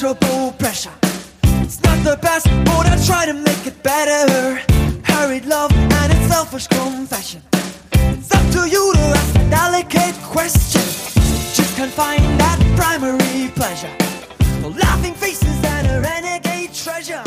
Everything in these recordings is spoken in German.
pressure. It's not the best, but I try to make it better. Hurried love and its selfish confession. It's up to you to ask a delicate question. Just can't find that primary pleasure. No laughing faces and a renegade treasure.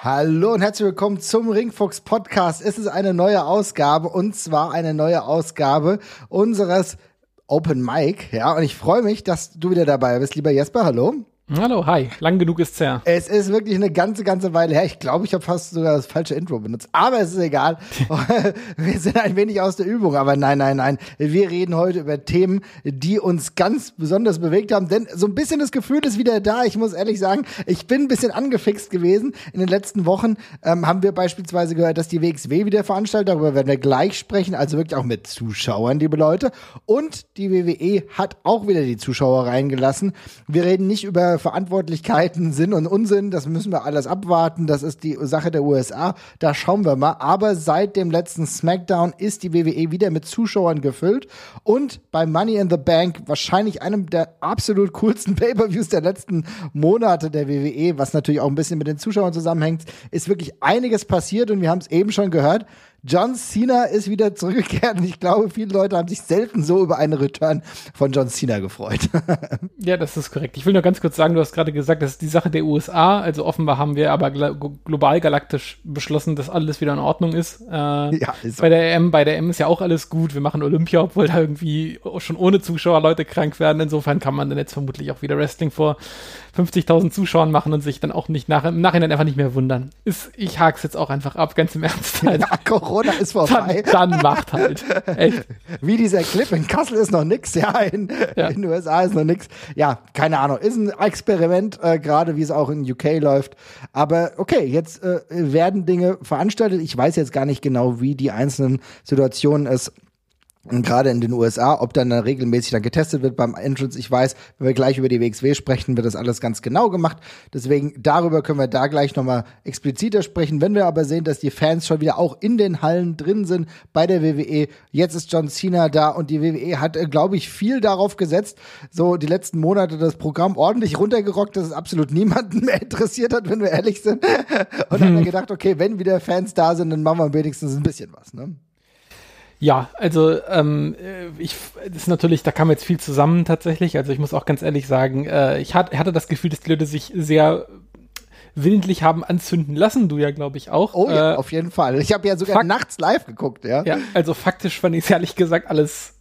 Hallo und herzlich willkommen zum Ringfuchs Podcast. Es ist eine neue Ausgabe und zwar eine neue Ausgabe unseres Open Mic. Ja, und ich freue mich, dass du wieder dabei bist, lieber Jesper. Hallo. Hallo, hi. Lang genug ist's her. Es ist wirklich eine ganze, ganze Weile her. Ich glaube, ich habe fast sogar das falsche Intro benutzt. Aber es ist egal. Wir sind ein wenig aus der Übung. Aber nein, nein, nein. Wir reden heute über Themen, die uns ganz besonders bewegt haben. Denn so ein bisschen das Gefühl ist wieder da. Ich muss ehrlich sagen, ich bin ein bisschen angefixt gewesen. In den letzten Wochen ähm, haben wir beispielsweise gehört, dass die WXW wieder veranstaltet. Darüber werden wir gleich sprechen. Also wirklich auch mit Zuschauern, liebe Leute. Und die WWE hat auch wieder die Zuschauer reingelassen. Wir reden nicht über Verantwortlichkeiten, Sinn und Unsinn. Das müssen wir alles abwarten. Das ist die Sache der USA. Da schauen wir mal. Aber seit dem letzten SmackDown ist die WWE wieder mit Zuschauern gefüllt. Und bei Money in the Bank wahrscheinlich einem der absolut coolsten Pay-Per-Views der letzten Monate der WWE, was natürlich auch ein bisschen mit den Zuschauern zusammenhängt, ist wirklich einiges passiert. Und wir haben es eben schon gehört. John Cena ist wieder zurückgekehrt und ich glaube, viele Leute haben sich selten so über einen Return von John Cena gefreut. Ja, das ist korrekt. Ich will nur ganz kurz sagen, du hast gerade gesagt, das ist die Sache der USA. Also offenbar haben wir aber global galaktisch beschlossen, dass alles wieder in Ordnung ist. Äh, Ja, ist bei der EM, bei der EM ist ja auch alles gut. Wir machen Olympia, obwohl da irgendwie schon ohne Zuschauer Leute krank werden. Insofern kann man dann jetzt vermutlich auch wieder Wrestling vor 50.000 Zuschauern machen und sich dann auch nicht nach, im Nachhinein einfach nicht mehr wundern. Ist, ich hak's jetzt auch einfach ab, ganz im Ernst. Also, ja, Corona ist vorbei. dann, dann macht halt. Echt. Wie dieser Clip in Kassel ist noch nix, ja, in, Ja. in den USA ist noch nix. Ja, keine Ahnung, ist ein Experiment, äh, gerade wie es auch in UK läuft. Aber okay, jetzt äh, werden Dinge veranstaltet. Ich weiß jetzt gar nicht genau, wie die einzelnen Situationen es gerade in den USA, ob dann, dann regelmäßig dann getestet wird beim Entrance. Ich weiß, wenn wir gleich über die WXW sprechen, wird das alles ganz genau gemacht. Deswegen darüber können wir da gleich nochmal expliziter sprechen. Wenn wir aber sehen, dass die Fans schon wieder auch in den Hallen drin sind bei der WWE, jetzt ist John Cena da und die WWE hat, äh, glaube ich, viel darauf gesetzt, so die letzten Monate das Programm ordentlich runtergerockt, dass es absolut niemanden mehr interessiert hat, wenn wir ehrlich sind. Und dann haben wir gedacht, okay, wenn wieder Fans da sind, dann machen wir wenigstens ein bisschen was, ne? Ja, also ähm, äh, ich das ist natürlich, da kam jetzt viel zusammen tatsächlich. Also ich muss auch ganz ehrlich sagen, äh, ich hat, hatte das Gefühl, dass die Leute sich sehr willentlich haben anzünden lassen. Du ja, glaube ich auch. Oh ja, Äh, auf jeden Fall. Ich habe ja sogar nachts live geguckt, ja. ja, also faktisch fand ich es ehrlich gesagt alles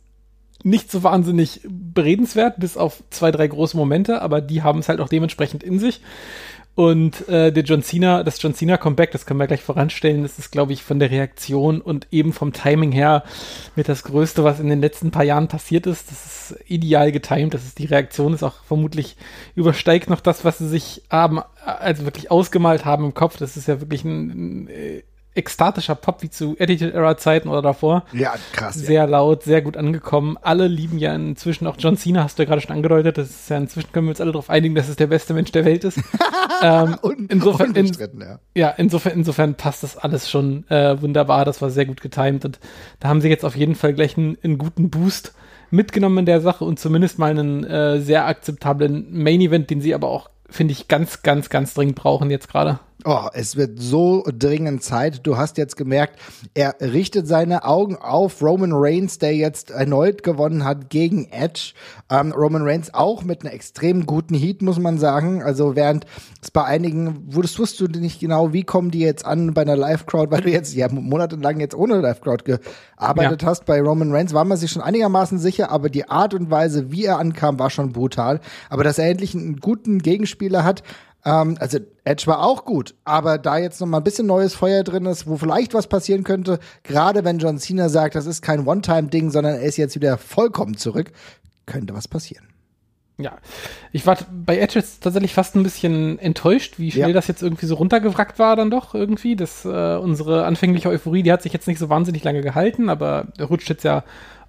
nicht so wahnsinnig beredenswert, bis auf zwei, drei große Momente, aber die haben es halt auch dementsprechend in sich. Und äh, der John Cena, das John Cena Comeback, das können wir gleich voranstellen, das ist, glaube ich, von der Reaktion und eben vom Timing her mit das Größte, was in den letzten paar Jahren passiert ist. Das ist ideal getimt, das ist die Reaktion, ist auch vermutlich übersteigt noch das, was sie sich haben, also wirklich ausgemalt haben im Kopf. Das ist ja wirklich ein, ein äh, ekstatischer Pop wie zu Attitude Era Zeiten oder davor. Ja, krass. ja. Sehr laut, sehr gut angekommen. Alle lieben ja inzwischen auch John Cena, hast du ja gerade schon angedeutet. Das ist ja inzwischen können wir uns alle darauf einigen, dass es der beste Mensch der Welt ist. ähm, Un insofern, in, ja. ja, insofern, insofern passt das alles schon äh, wunderbar. Das war sehr gut getimt und da haben sie jetzt auf jeden Fall gleich einen, einen guten Boost mitgenommen in der Sache und zumindest mal einen äh, sehr akzeptablen Main Event, den sie aber auch, finde ich, ganz, ganz, ganz dringend brauchen jetzt gerade. Oh, es wird so dringend Zeit. Du hast jetzt gemerkt, er richtet seine Augen auf Roman Reigns, der jetzt erneut gewonnen hat gegen Edge. Ähm, Roman Reigns auch mit einer extrem guten Heat, muss man sagen. Also während es bei einigen, wusstest wusstest du nicht genau, wie kommen die jetzt an bei einer Live-Crowd, weil du jetzt ja monatelang jetzt ohne Live-Crowd gearbeitet Ja. hast. Bei Roman Reigns war man sich schon einigermaßen sicher, aber die Art und Weise, wie er ankam, war schon brutal. Aber dass er endlich einen guten Gegenspieler hat, ähm, also Edge war auch gut, aber da jetzt noch mal ein bisschen neues Feuer drin ist, wo vielleicht was passieren könnte, gerade wenn John Cena sagt, das ist kein One-Time-Ding, sondern er ist jetzt wieder vollkommen zurück, könnte was passieren. Ja, ich war bei Edge jetzt tatsächlich fast ein bisschen enttäuscht, wie schnell Ja. das jetzt irgendwie so runtergewrackt war dann doch irgendwie. Das, äh, unsere anfängliche Euphorie, die hat sich jetzt nicht so wahnsinnig lange gehalten, aber der rutscht jetzt ja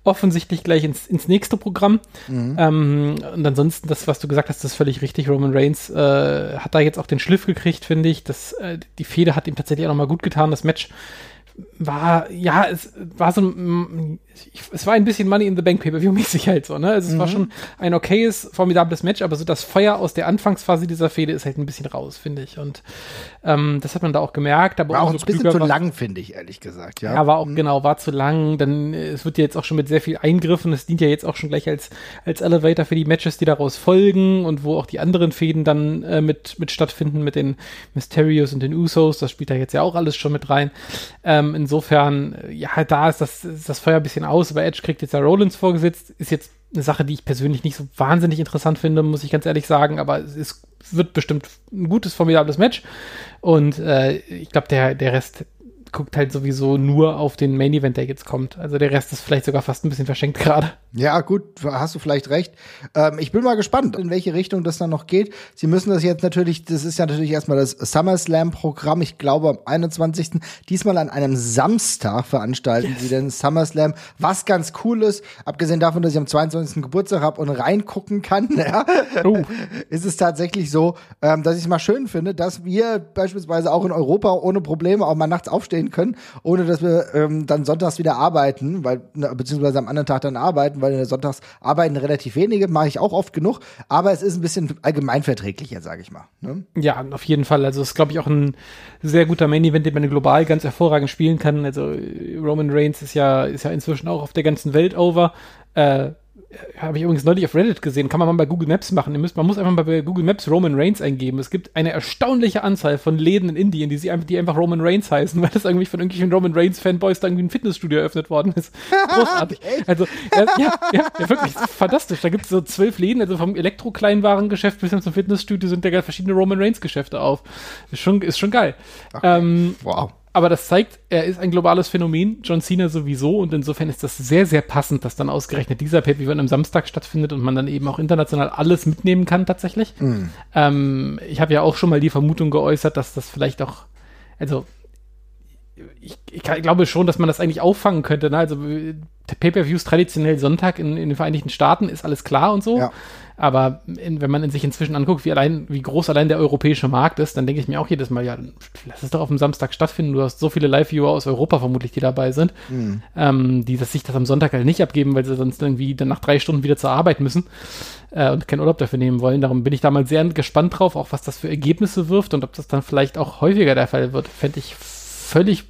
offensichtlich gleich ins, ins nächste Programm. Ähm, und ansonsten, das, was du gesagt hast, ist völlig richtig. Roman Reigns äh, hat da jetzt auch den Schliff gekriegt, finde ich. Das, äh, die Fehde hat ihm tatsächlich auch nochmal gut getan. Das Match war, ja, es war so, ein- es war ein bisschen Money in the Bank Pay-Per-View mäßig halt so, ne? Also es war schon ein okayes, formidables Match, aber so das Feuer aus der Anfangsphase dieser Fehde ist halt ein bisschen raus, finde ich. Und ähm, das hat man da auch gemerkt. Aber War auch ein bisschen klüger zu lang, finde ich, ehrlich gesagt. Ja, ja, war auch, genau, war zu lang. Dann, äh, es wird ja jetzt auch schon mit sehr viel Eingriffen. Es dient ja jetzt auch schon gleich als, als Elevator für die Matches, die daraus folgen und wo auch die anderen Fäden dann äh, mit, mit stattfinden, mit den Mysterios und den Usos. Das spielt da jetzt ja auch alles schon mit rein. Ähm, insofern, äh, ja, da ist das, ist das Feuer ein bisschen aus, aber Edge kriegt jetzt ja Rollins vorgesetzt. Ist jetzt eine Sache, die ich persönlich nicht so wahnsinnig interessant finde, muss ich ganz ehrlich sagen, aber es ist, wird bestimmt ein gutes, formidables Match. Und äh, ich glaube, der, der Rest guckt halt sowieso nur auf den Main Event, der jetzt kommt. Also der Rest ist vielleicht sogar fast ein bisschen verschenkt gerade. Ja, gut, hast du vielleicht recht. Ähm, ich bin mal gespannt, in welche Richtung das dann noch geht. Sie müssen das jetzt natürlich, das ist ja natürlich erstmal das SummerSlam-Programm, ich glaube am 21. diesmal an einem Samstag veranstalten sie den SummerSlam, was ganz cool ist, abgesehen davon, dass ich am 22. Geburtstag habe und reingucken kann, ja, Oh. ist es tatsächlich so, ähm, dass ich es mal schön finde, dass wir beispielsweise auch in Europa ohne Probleme auch mal nachts aufstehen können, ohne dass wir ähm, dann sonntags wieder arbeiten, weil beziehungsweise am anderen Tag dann arbeiten, weil Sonntags arbeiten relativ wenige, mache ich auch oft genug, aber es ist ein bisschen allgemeinverträglicher, sage ich mal. Ne? Ja, auf jeden Fall. Also es ist, glaube ich, auch ein sehr guter Main Event, den man global ganz hervorragend spielen kann. Also äh, Roman Reigns ist ja, ist ja inzwischen auch auf der ganzen Welt over. Äh, habe ich übrigens neulich auf Reddit gesehen, kann man mal bei Google Maps machen. Ihr müsst, man muss einfach mal bei Google Maps Roman Reigns eingeben. Es gibt eine erstaunliche Anzahl von Läden in Indien, die, sie einfach, die einfach Roman Reigns heißen, weil das irgendwie von irgendwelchen Roman Reigns Fanboys da irgendwie ein Fitnessstudio eröffnet worden ist. Großartig. also, ja, ja, ja, wirklich fantastisch. Da gibt es so zwölf Läden, also vom Elektro-Kleinwarengeschäft bis hin zum Fitnessstudio sind da verschiedene Roman Reigns Geschäfte auf. Ist schon, ist schon geil. Ähm, Wow. Aber das zeigt, er ist ein globales Phänomen, John Cena sowieso und insofern ist das sehr, sehr passend, dass dann ausgerechnet dieser Pay-Per-View an einem Samstag stattfindet und man dann eben auch international alles mitnehmen kann tatsächlich. Ähm, ich habe ja auch schon mal die Vermutung geäußert, dass das vielleicht auch, also ich, ich, glaube schon, dass man das eigentlich auffangen könnte. Ne? Also Pay-per-Views traditionell Sonntag in, in den Vereinigten Staaten ist alles klar und so. Ja. Aber in, wenn man in sich inzwischen anguckt, wie allein, wie groß allein der europäische Markt ist, dann denke ich mir auch jedes Mal, ja, lass es doch auf dem Samstag stattfinden. Du hast so viele Live-Viewer aus Europa vermutlich, die dabei sind, ähm, die das sich das am Sonntag halt nicht abgeben, weil sie sonst irgendwie dann nach drei Stunden wieder zur Arbeit müssen äh, und keinen Urlaub dafür nehmen wollen. Darum bin ich da mal sehr gespannt drauf, auch was das für Ergebnisse wirft und ob das dann vielleicht auch häufiger der Fall wird. Fände ich völlig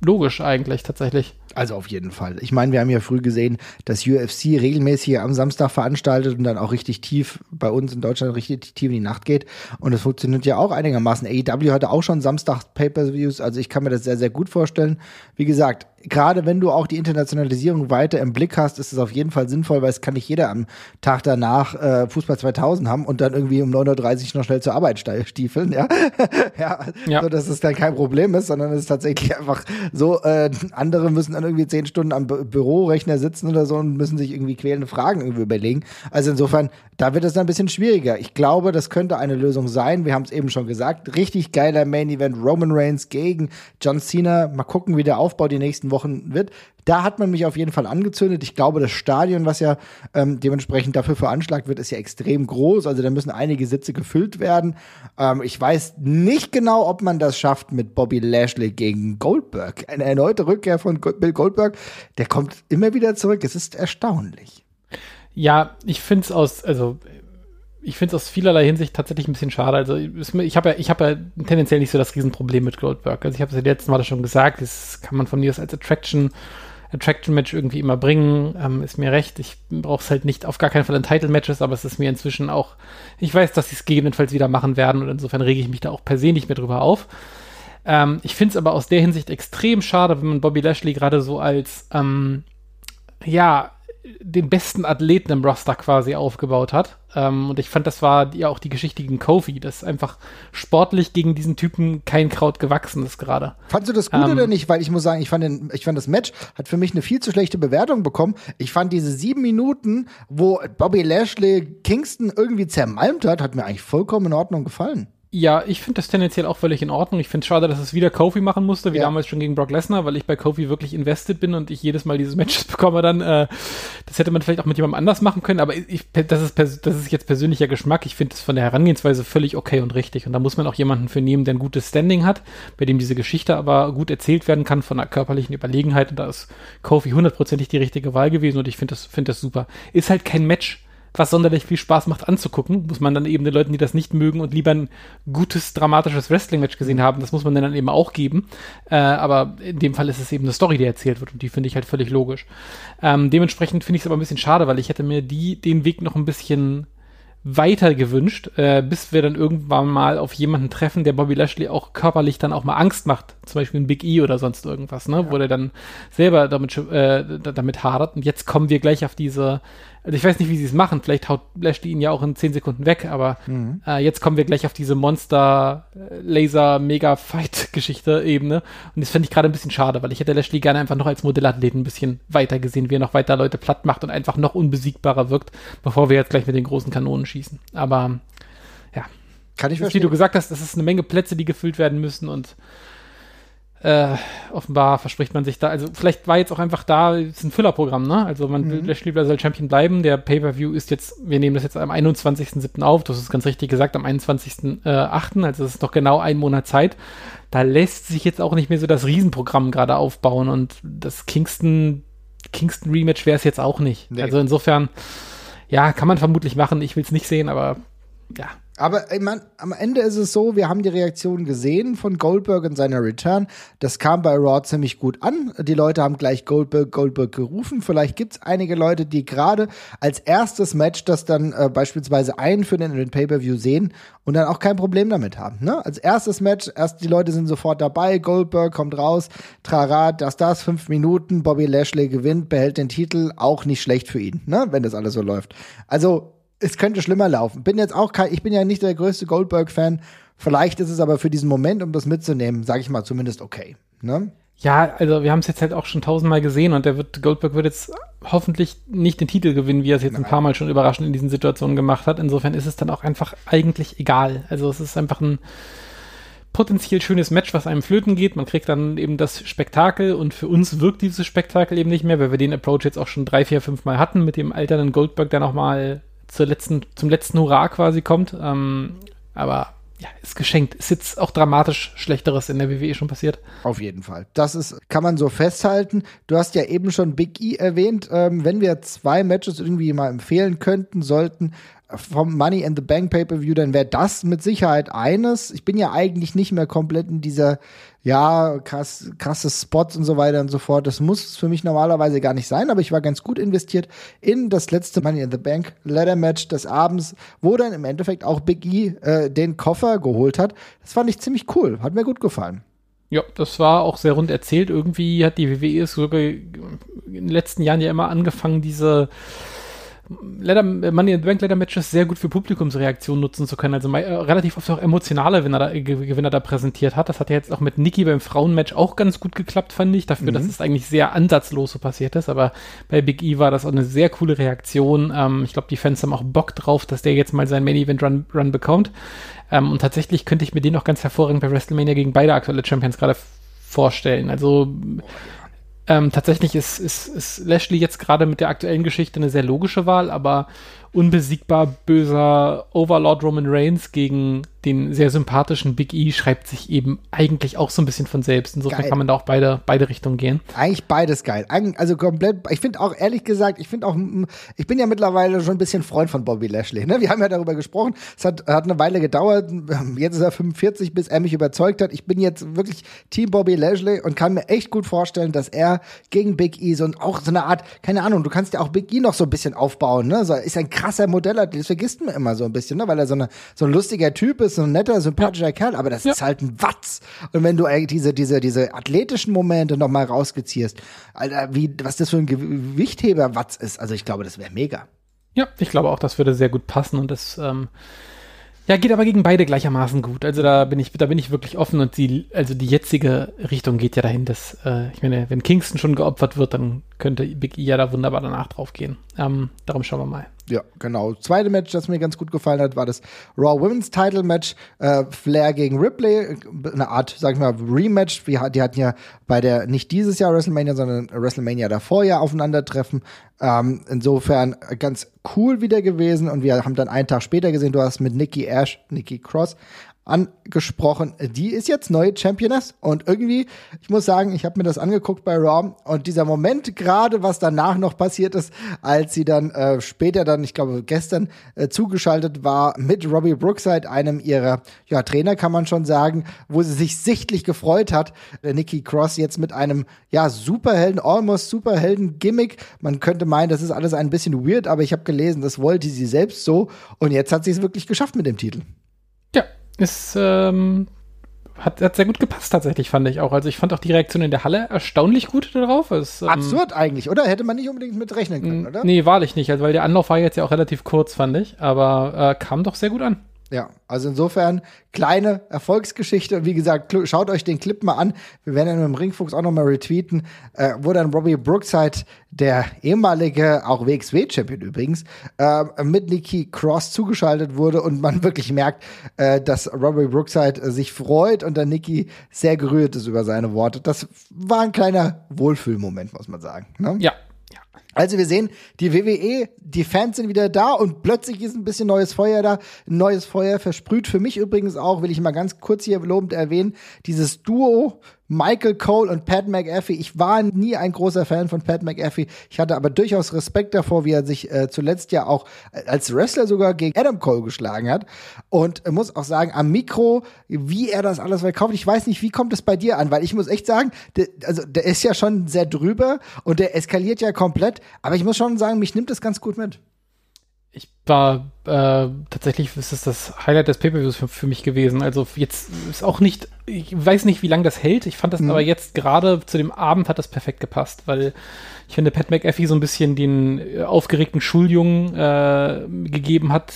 logisch eigentlich tatsächlich. Also auf jeden Fall. Ich meine, wir haben ja früh gesehen, dass UFC regelmäßig am Samstag veranstaltet und dann auch richtig tief bei uns in Deutschland richtig tief in die Nacht geht. Und das funktioniert ja auch einigermaßen. AEW hatte auch schon Samstag Pay-per-Views, also ich kann mir das sehr, sehr gut vorstellen. Wie gesagt, gerade wenn du auch die Internationalisierung weiter im Blick hast, ist es auf jeden Fall sinnvoll, weil es kann nicht jeder am Tag danach äh, Fußball 2000 haben und dann irgendwie um 9.30 Uhr noch schnell zur Arbeit stiefeln, ja. ja, Ja. So, dass es dann kein Problem ist, sondern es ist tatsächlich einfach so, äh, andere müssen dann irgendwie zehn Stunden am Bü Bürorechner sitzen oder so und müssen sich irgendwie quälende Fragen irgendwie überlegen. Also insofern, da wird es dann ein bisschen schwieriger. Ich glaube, das könnte eine Lösung sein. Wir haben es eben schon gesagt. Richtig geiler Main Event Roman Reigns gegen John Cena. Mal gucken, wie der Aufbau die nächsten Wochen wird. Da hat man mich auf jeden Fall angezündet. Ich glaube, das Stadion, was ja ähm, dementsprechend dafür veranschlagt wird, ist ja extrem groß. Also da müssen einige Sitze gefüllt werden. Ähm, ich weiß nicht genau, ob man das schafft mit Bobby Lashley gegen Goldberg. Eine erneute Rückkehr von Bill Goldberg. Der kommt immer wieder zurück. Es ist erstaunlich. Ja, ich finde es aus, also ich finde es aus vielerlei Hinsicht tatsächlich ein bisschen schade. Also ich habe ja, ich habe ja tendenziell nicht so das Riesenproblem mit Goldberg. Also ich habe es ja letzten Male schon gesagt, das kann man von mir aus als Attraction, Attraction-Match irgendwie immer bringen. Ähm, ist mir recht. Ich brauche es halt nicht auf gar keinen Fall in Title-Matches, aber es ist mir inzwischen auch, ich weiß, dass sie es gegebenenfalls wieder machen werden und insofern rege ich mich da auch per se nicht mehr drüber auf. Ähm, ich finde es aber aus der Hinsicht extrem schade, wenn man Bobby Lashley gerade so als, ähm, ja, den besten Athleten im Roster quasi aufgebaut hat. Ähm, und ich fand, das war ja auch die Geschichte gegen Kofi, dass einfach sportlich gegen diesen Typen kein Kraut gewachsen ist gerade. Fandst du das gut Ähm, oder nicht? Weil ich muss sagen, ich fand, den, ich fand das Match hat für mich eine viel zu schlechte Bewertung bekommen. Ich fand diese sieben Minuten, wo Bobby Lashley Kingston irgendwie zermalmt hat, hat mir eigentlich vollkommen in Ordnung gefallen. Ja, ich finde das tendenziell auch völlig in Ordnung. Ich finde es schade, dass es wieder Kofi machen musste, wie Ja. damals schon gegen Brock Lesnar, weil ich bei Kofi wirklich invested bin und ich jedes Mal dieses Match bekomme dann. Äh, das hätte man vielleicht auch mit jemandem anders machen können, aber ich, das, ist das ist jetzt persönlicher Geschmack. Ich finde es von der Herangehensweise völlig okay und richtig. Und da muss man auch jemanden für nehmen, der ein gutes Standing hat, bei dem diese Geschichte aber gut erzählt werden kann von einer körperlichen Überlegenheit. Und da ist Kofi hundertprozentig die richtige Wahl gewesen und ich finde das, finde das super. Ist halt kein Match, was sonderlich viel Spaß macht anzugucken, muss man dann eben den Leuten, die das nicht mögen und lieber ein gutes, dramatisches Wrestling-Match gesehen haben, das muss man dann eben auch geben. Äh, aber in dem Fall ist es eben eine Story, die erzählt wird und die finde ich halt völlig logisch. Ähm, dementsprechend finde ich es aber ein bisschen schade, weil ich hätte mir die, den Weg noch ein bisschen weiter gewünscht, äh, bis wir dann irgendwann mal auf jemanden treffen, der Bobby Lashley auch körperlich dann auch mal Angst macht. Zum Beispiel ein Big E oder sonst irgendwas, ne? Wo der dann selber damit, äh, da- damit hadert. Und jetzt kommen wir gleich auf diese, also ich weiß nicht, wie sie es machen. Vielleicht haut Lashley ihn ja auch in 10 Sekunden weg, aber äh, jetzt kommen wir gleich auf diese Monster äh, Laser Mega Fight Geschichte Ebene. Und das finde ich gerade ein bisschen schade, weil ich hätte Lashley gerne einfach noch als Modellathleten ein bisschen weiter gesehen, wie er noch weiter Leute platt macht und einfach noch unbesiegbarer wirkt, bevor wir jetzt gleich mit den großen Kanonen schießen. Aber ja, Kann ich ist, wie du verstehen. gesagt hast, das ist eine Menge Plätze, die gefüllt werden müssen und äh, offenbar verspricht man sich da, also vielleicht war jetzt auch einfach da, es ist ein Füllerprogramm, ne? Also man will, Lashley soll Champion bleiben. Der Pay-Per-View ist jetzt, wir nehmen das jetzt am 21.07. auf, das ist ganz richtig gesagt, am 21.08., also es ist noch genau ein Monat Zeit. Da lässt sich jetzt auch nicht mehr so das Riesenprogramm gerade aufbauen und das Kingston, Kingston Rematch wäre es jetzt auch nicht. Nee. Also insofern, ja, kann man vermutlich machen, ich will es nicht sehen, aber ja, Aber ich mein, am Ende ist es so, wir haben die Reaktion gesehen von Goldberg in seiner Return. Das kam bei Raw ziemlich gut an. Die Leute haben gleich Goldberg, Goldberg gerufen. Vielleicht gibt es einige Leute, die gerade als erstes Match das dann äh, beispielsweise einführen in den Pay-Per-View sehen und dann auch kein Problem damit haben. Ne? Als erstes Match, erst die Leute sind sofort dabei, Goldberg kommt raus, trara, das, das, fünf Minuten, Bobby Lashley gewinnt, behält den Titel, auch nicht schlecht für ihn, ne? wenn das alles so läuft. Also es könnte schlimmer laufen. Bin jetzt auch kein, ich bin ja nicht der größte Goldberg-Fan. Vielleicht ist es aber für diesen Moment, um das mitzunehmen, sage ich mal zumindest okay. Ne? Ja, also wir haben es jetzt halt auch schon tausendmal gesehen und der wird, Goldberg wird jetzt hoffentlich nicht den Titel gewinnen, wie er es jetzt ein paar Mal schon überraschend in diesen Situationen gemacht hat. Insofern ist es dann auch einfach eigentlich egal. Also es ist einfach ein potenziell schönes Match, was einem flöten geht. Man kriegt dann eben das Spektakel und für uns wirkt dieses Spektakel eben nicht mehr, weil wir den Approach jetzt auch schon drei, vier, fünf Mal hatten mit dem alternden Goldberg, der nochmal zur letzten, zum letzten Hurra quasi kommt. Ähm, aber ja, ist geschenkt. Ist jetzt auch dramatisch Schlechteres in der WWE schon passiert. Auf jeden Fall. Das ist, kann man so festhalten. Du hast ja eben schon Big E erwähnt. Ähm, wenn wir zwei Matches irgendwie mal empfehlen könnten, sollten vom Money in the Bank Pay-Per-View, dann wäre das mit Sicherheit eines. Ich bin ja eigentlich nicht mehr komplett in dieser, ja, krass, krasse Spots und so weiter und so fort. Das muss für mich normalerweise gar nicht sein, aber ich war ganz gut investiert in das letzte Money in the Bank Ladder Match des Abends, wo dann im Endeffekt auch Big E äh, den Koffer geholt hat. Das fand ich ziemlich cool. Hat mir gut gefallen. Ja, das war auch sehr rund erzählt. Irgendwie hat die WWE sogar in den letzten Jahren ja immer angefangen, diese Leather, Money in the Bank Leather Matches sehr gut für Publikumsreaktionen nutzen zu können. Also äh, relativ oft auch emotionale Gewinner da, Ge- Gewinner da präsentiert hat. Das hat ja jetzt auch mit Nikki beim Frauenmatch auch ganz gut geklappt, fand ich. Dafür, dass es eigentlich sehr ansatzlos so passiert ist. Aber bei Big E war das auch eine sehr coole Reaktion. Ähm, ich glaube, die Fans haben auch Bock drauf, dass der jetzt mal seinen Main Event Run, Run bekommt. Ähm, und tatsächlich könnte ich mir den auch ganz hervorragend bei WrestleMania gegen beide aktuelle Champions gerade vorstellen. Also ähm, tatsächlich ist, ist, ist Lashley jetzt gerade mit der aktuellen Geschichte eine sehr logische Wahl, aber unbesiegbar böser Overlord Roman Reigns gegen den sehr sympathischen Big E schreibt sich eben eigentlich auch so ein bisschen von selbst. Insofern Geil. kann man da auch beide, beide Richtungen gehen. Eigentlich beides geil. Also komplett, ich finde auch, ehrlich gesagt, ich finde auch, ich bin ja mittlerweile schon ein bisschen Freund von Bobby Lashley. Ne? Wir haben ja darüber gesprochen. Es hat, hat eine Weile gedauert. Jetzt ist er 45, bis er mich überzeugt hat. Ich bin jetzt wirklich Team Bobby Lashley und kann mir echt gut vorstellen, dass er gegen Big E so und auch so eine Art, keine Ahnung, du kannst ja auch Big E noch so ein bisschen aufbauen. Ne? So, ist ein krasser Modellathlet. Das vergisst man immer so ein bisschen, ne? weil er so, eine, so ein lustiger Typ ist, so ein netter, sympathischer Kerl, aber das Ja. ist halt ein Watz. Und wenn du eigentlich diese, diese, diese athletischen Momente nochmal rausgeziehst, Alter, wie, was das für ein Gewichtheber-Watz ist, also ich glaube, das wäre mega. Ja, ich glaube auch, das würde sehr gut passen und das ähm, ja, geht aber gegen beide gleichermaßen gut. Also da bin ich, da bin ich wirklich offen und die, also die jetzige Richtung geht ja dahin, dass, äh, ich meine, wenn Kingston schon geopfert wird, dann könnte Big E ja da wunderbar danach drauf gehen. Ähm, darum schauen wir mal. Ja, genau. Zweite Match, das mir ganz gut gefallen hat, war das Raw Women's Title Match. Äh, Flair gegen Ripley, eine Art, sag ich mal, Rematch. Wir, die hatten ja bei der, nicht dieses Jahr WrestleMania, sondern WrestleMania davor ja aufeinandertreffen. Ähm, insofern ganz cool wieder gewesen. Und wir haben dann einen Tag später gesehen, du hast mit Nikki Ash, Nikki Cross, angesprochen. Die ist jetzt neue Championess und irgendwie, ich muss sagen, ich habe mir das angeguckt bei Raw und dieser Moment gerade, was danach noch passiert ist, als sie dann äh, später dann, ich glaube gestern äh, zugeschaltet war mit Robbie Brookside, einem ihrer ja, Trainer kann man schon sagen, wo sie sich sichtlich gefreut hat, äh, Nikki Cross jetzt mit einem ja Superhelden, almost Superhelden Gimmick. Man könnte meinen, das ist alles ein bisschen weird, aber ich habe gelesen, das wollte sie selbst so und jetzt hat sie es wirklich geschafft mit dem Titel. Ist, ähm, hat, hat sehr gut gepasst tatsächlich, fand ich auch. Also ich fand auch die Reaktion in der Halle erstaunlich gut darauf. Es, ähm, Absurd eigentlich, oder? Hätte man nicht unbedingt mit rechnen können, oder? Nee, wahrlich nicht, also weil der Anlauf war jetzt ja auch relativ kurz, fand ich, aber äh, kam doch sehr gut an. Ja, also insofern kleine Erfolgsgeschichte. Wie gesagt, schaut euch den Clip mal an. Wir werden ihn im Ringfuchs auch noch mal retweeten, äh, wo dann Robbie Brookside, der ehemalige, auch WXW-Champion übrigens, äh, mit Nikki Cross zugeschaltet wurde und man wirklich merkt, äh, dass Robbie Brookside äh, sich freut und dann Nikki sehr gerührt ist über seine Worte. Das war ein kleiner Wohlfühlmoment, muss man sagen. Ne? Ja, ja. Also wir sehen, die WWE, die Fans sind wieder da und plötzlich ist ein bisschen neues Feuer da. Neues Feuer versprüht für mich übrigens auch, will ich mal ganz kurz hier lobend erwähnen, dieses Duo Michael Cole und Pat McAfee. Ich war nie ein großer Fan von Pat McAfee. Ich hatte aber durchaus Respekt davor, wie er sich äh, zuletzt ja auch äh, als Wrestler sogar gegen Adam Cole geschlagen hat. Und äh, muss auch sagen, am Mikro, wie er das alles verkauft, ich weiß nicht, wie kommt es bei dir an? Weil ich muss echt sagen, der, also der ist ja schon sehr drüber und der eskaliert ja komplett. Aber ich muss schon sagen, mich nimmt das ganz gut mit. Ich war äh, tatsächlich ist es das Highlight des Pay-Per-Views für, für mich gewesen. Also jetzt ist auch nicht, ich weiß nicht, wie lange das hält. Ich fand das aber jetzt gerade zu dem Abend hat das perfekt gepasst, weil ich finde, Pat McAfee so ein bisschen den äh, aufgeregten Schuljungen äh, gegeben hat,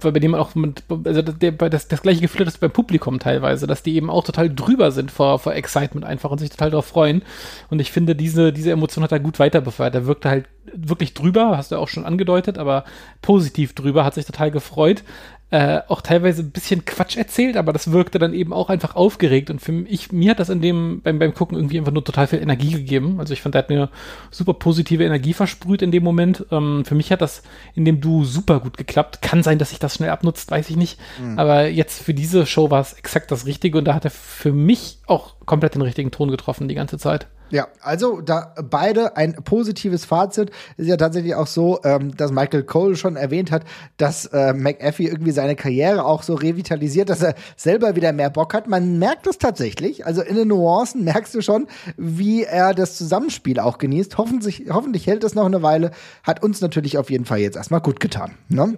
weil bei dem auch mit, also der, das, das gleiche Gefühl hat das beim Publikum teilweise, dass die eben auch total drüber sind vor, vor Excitement einfach und sich total darauf freuen. Und ich finde, diese, diese Emotion hat er gut weiter befeuert. Er wirkte halt wirklich drüber, hast du auch schon angedeutet, aber positiv drüber, hat sich total gefreut. Äh, auch teilweise ein bisschen Quatsch erzählt, aber das wirkte dann eben auch einfach aufgeregt. Und für mich, mir hat das in dem, beim, beim Gucken irgendwie einfach nur total viel Energie gegeben. Also ich fand, er hat mir super positive Energie versprüht in dem Moment. Ähm, für mich hat das in dem Duo super gut geklappt. Kann sein, dass sich das schnell abnutzt, weiß ich nicht. Aber jetzt für diese Show war es exakt das Richtige und da hat er für mich auch komplett den richtigen Ton getroffen die ganze Zeit. Ja, also da beide ein positives Fazit. Ist ja tatsächlich auch so, ähm, dass Michael Cole schon erwähnt hat, dass äh, McAfee irgendwie seine Karriere auch so revitalisiert, dass er selber wieder mehr Bock hat. Man merkt das tatsächlich. Also in den Nuancen merkst du schon, wie er das Zusammenspiel auch genießt. Hoffentlich, hoffentlich hält das noch eine Weile. Hat uns natürlich auf jeden Fall jetzt erstmal gut getan. Ne?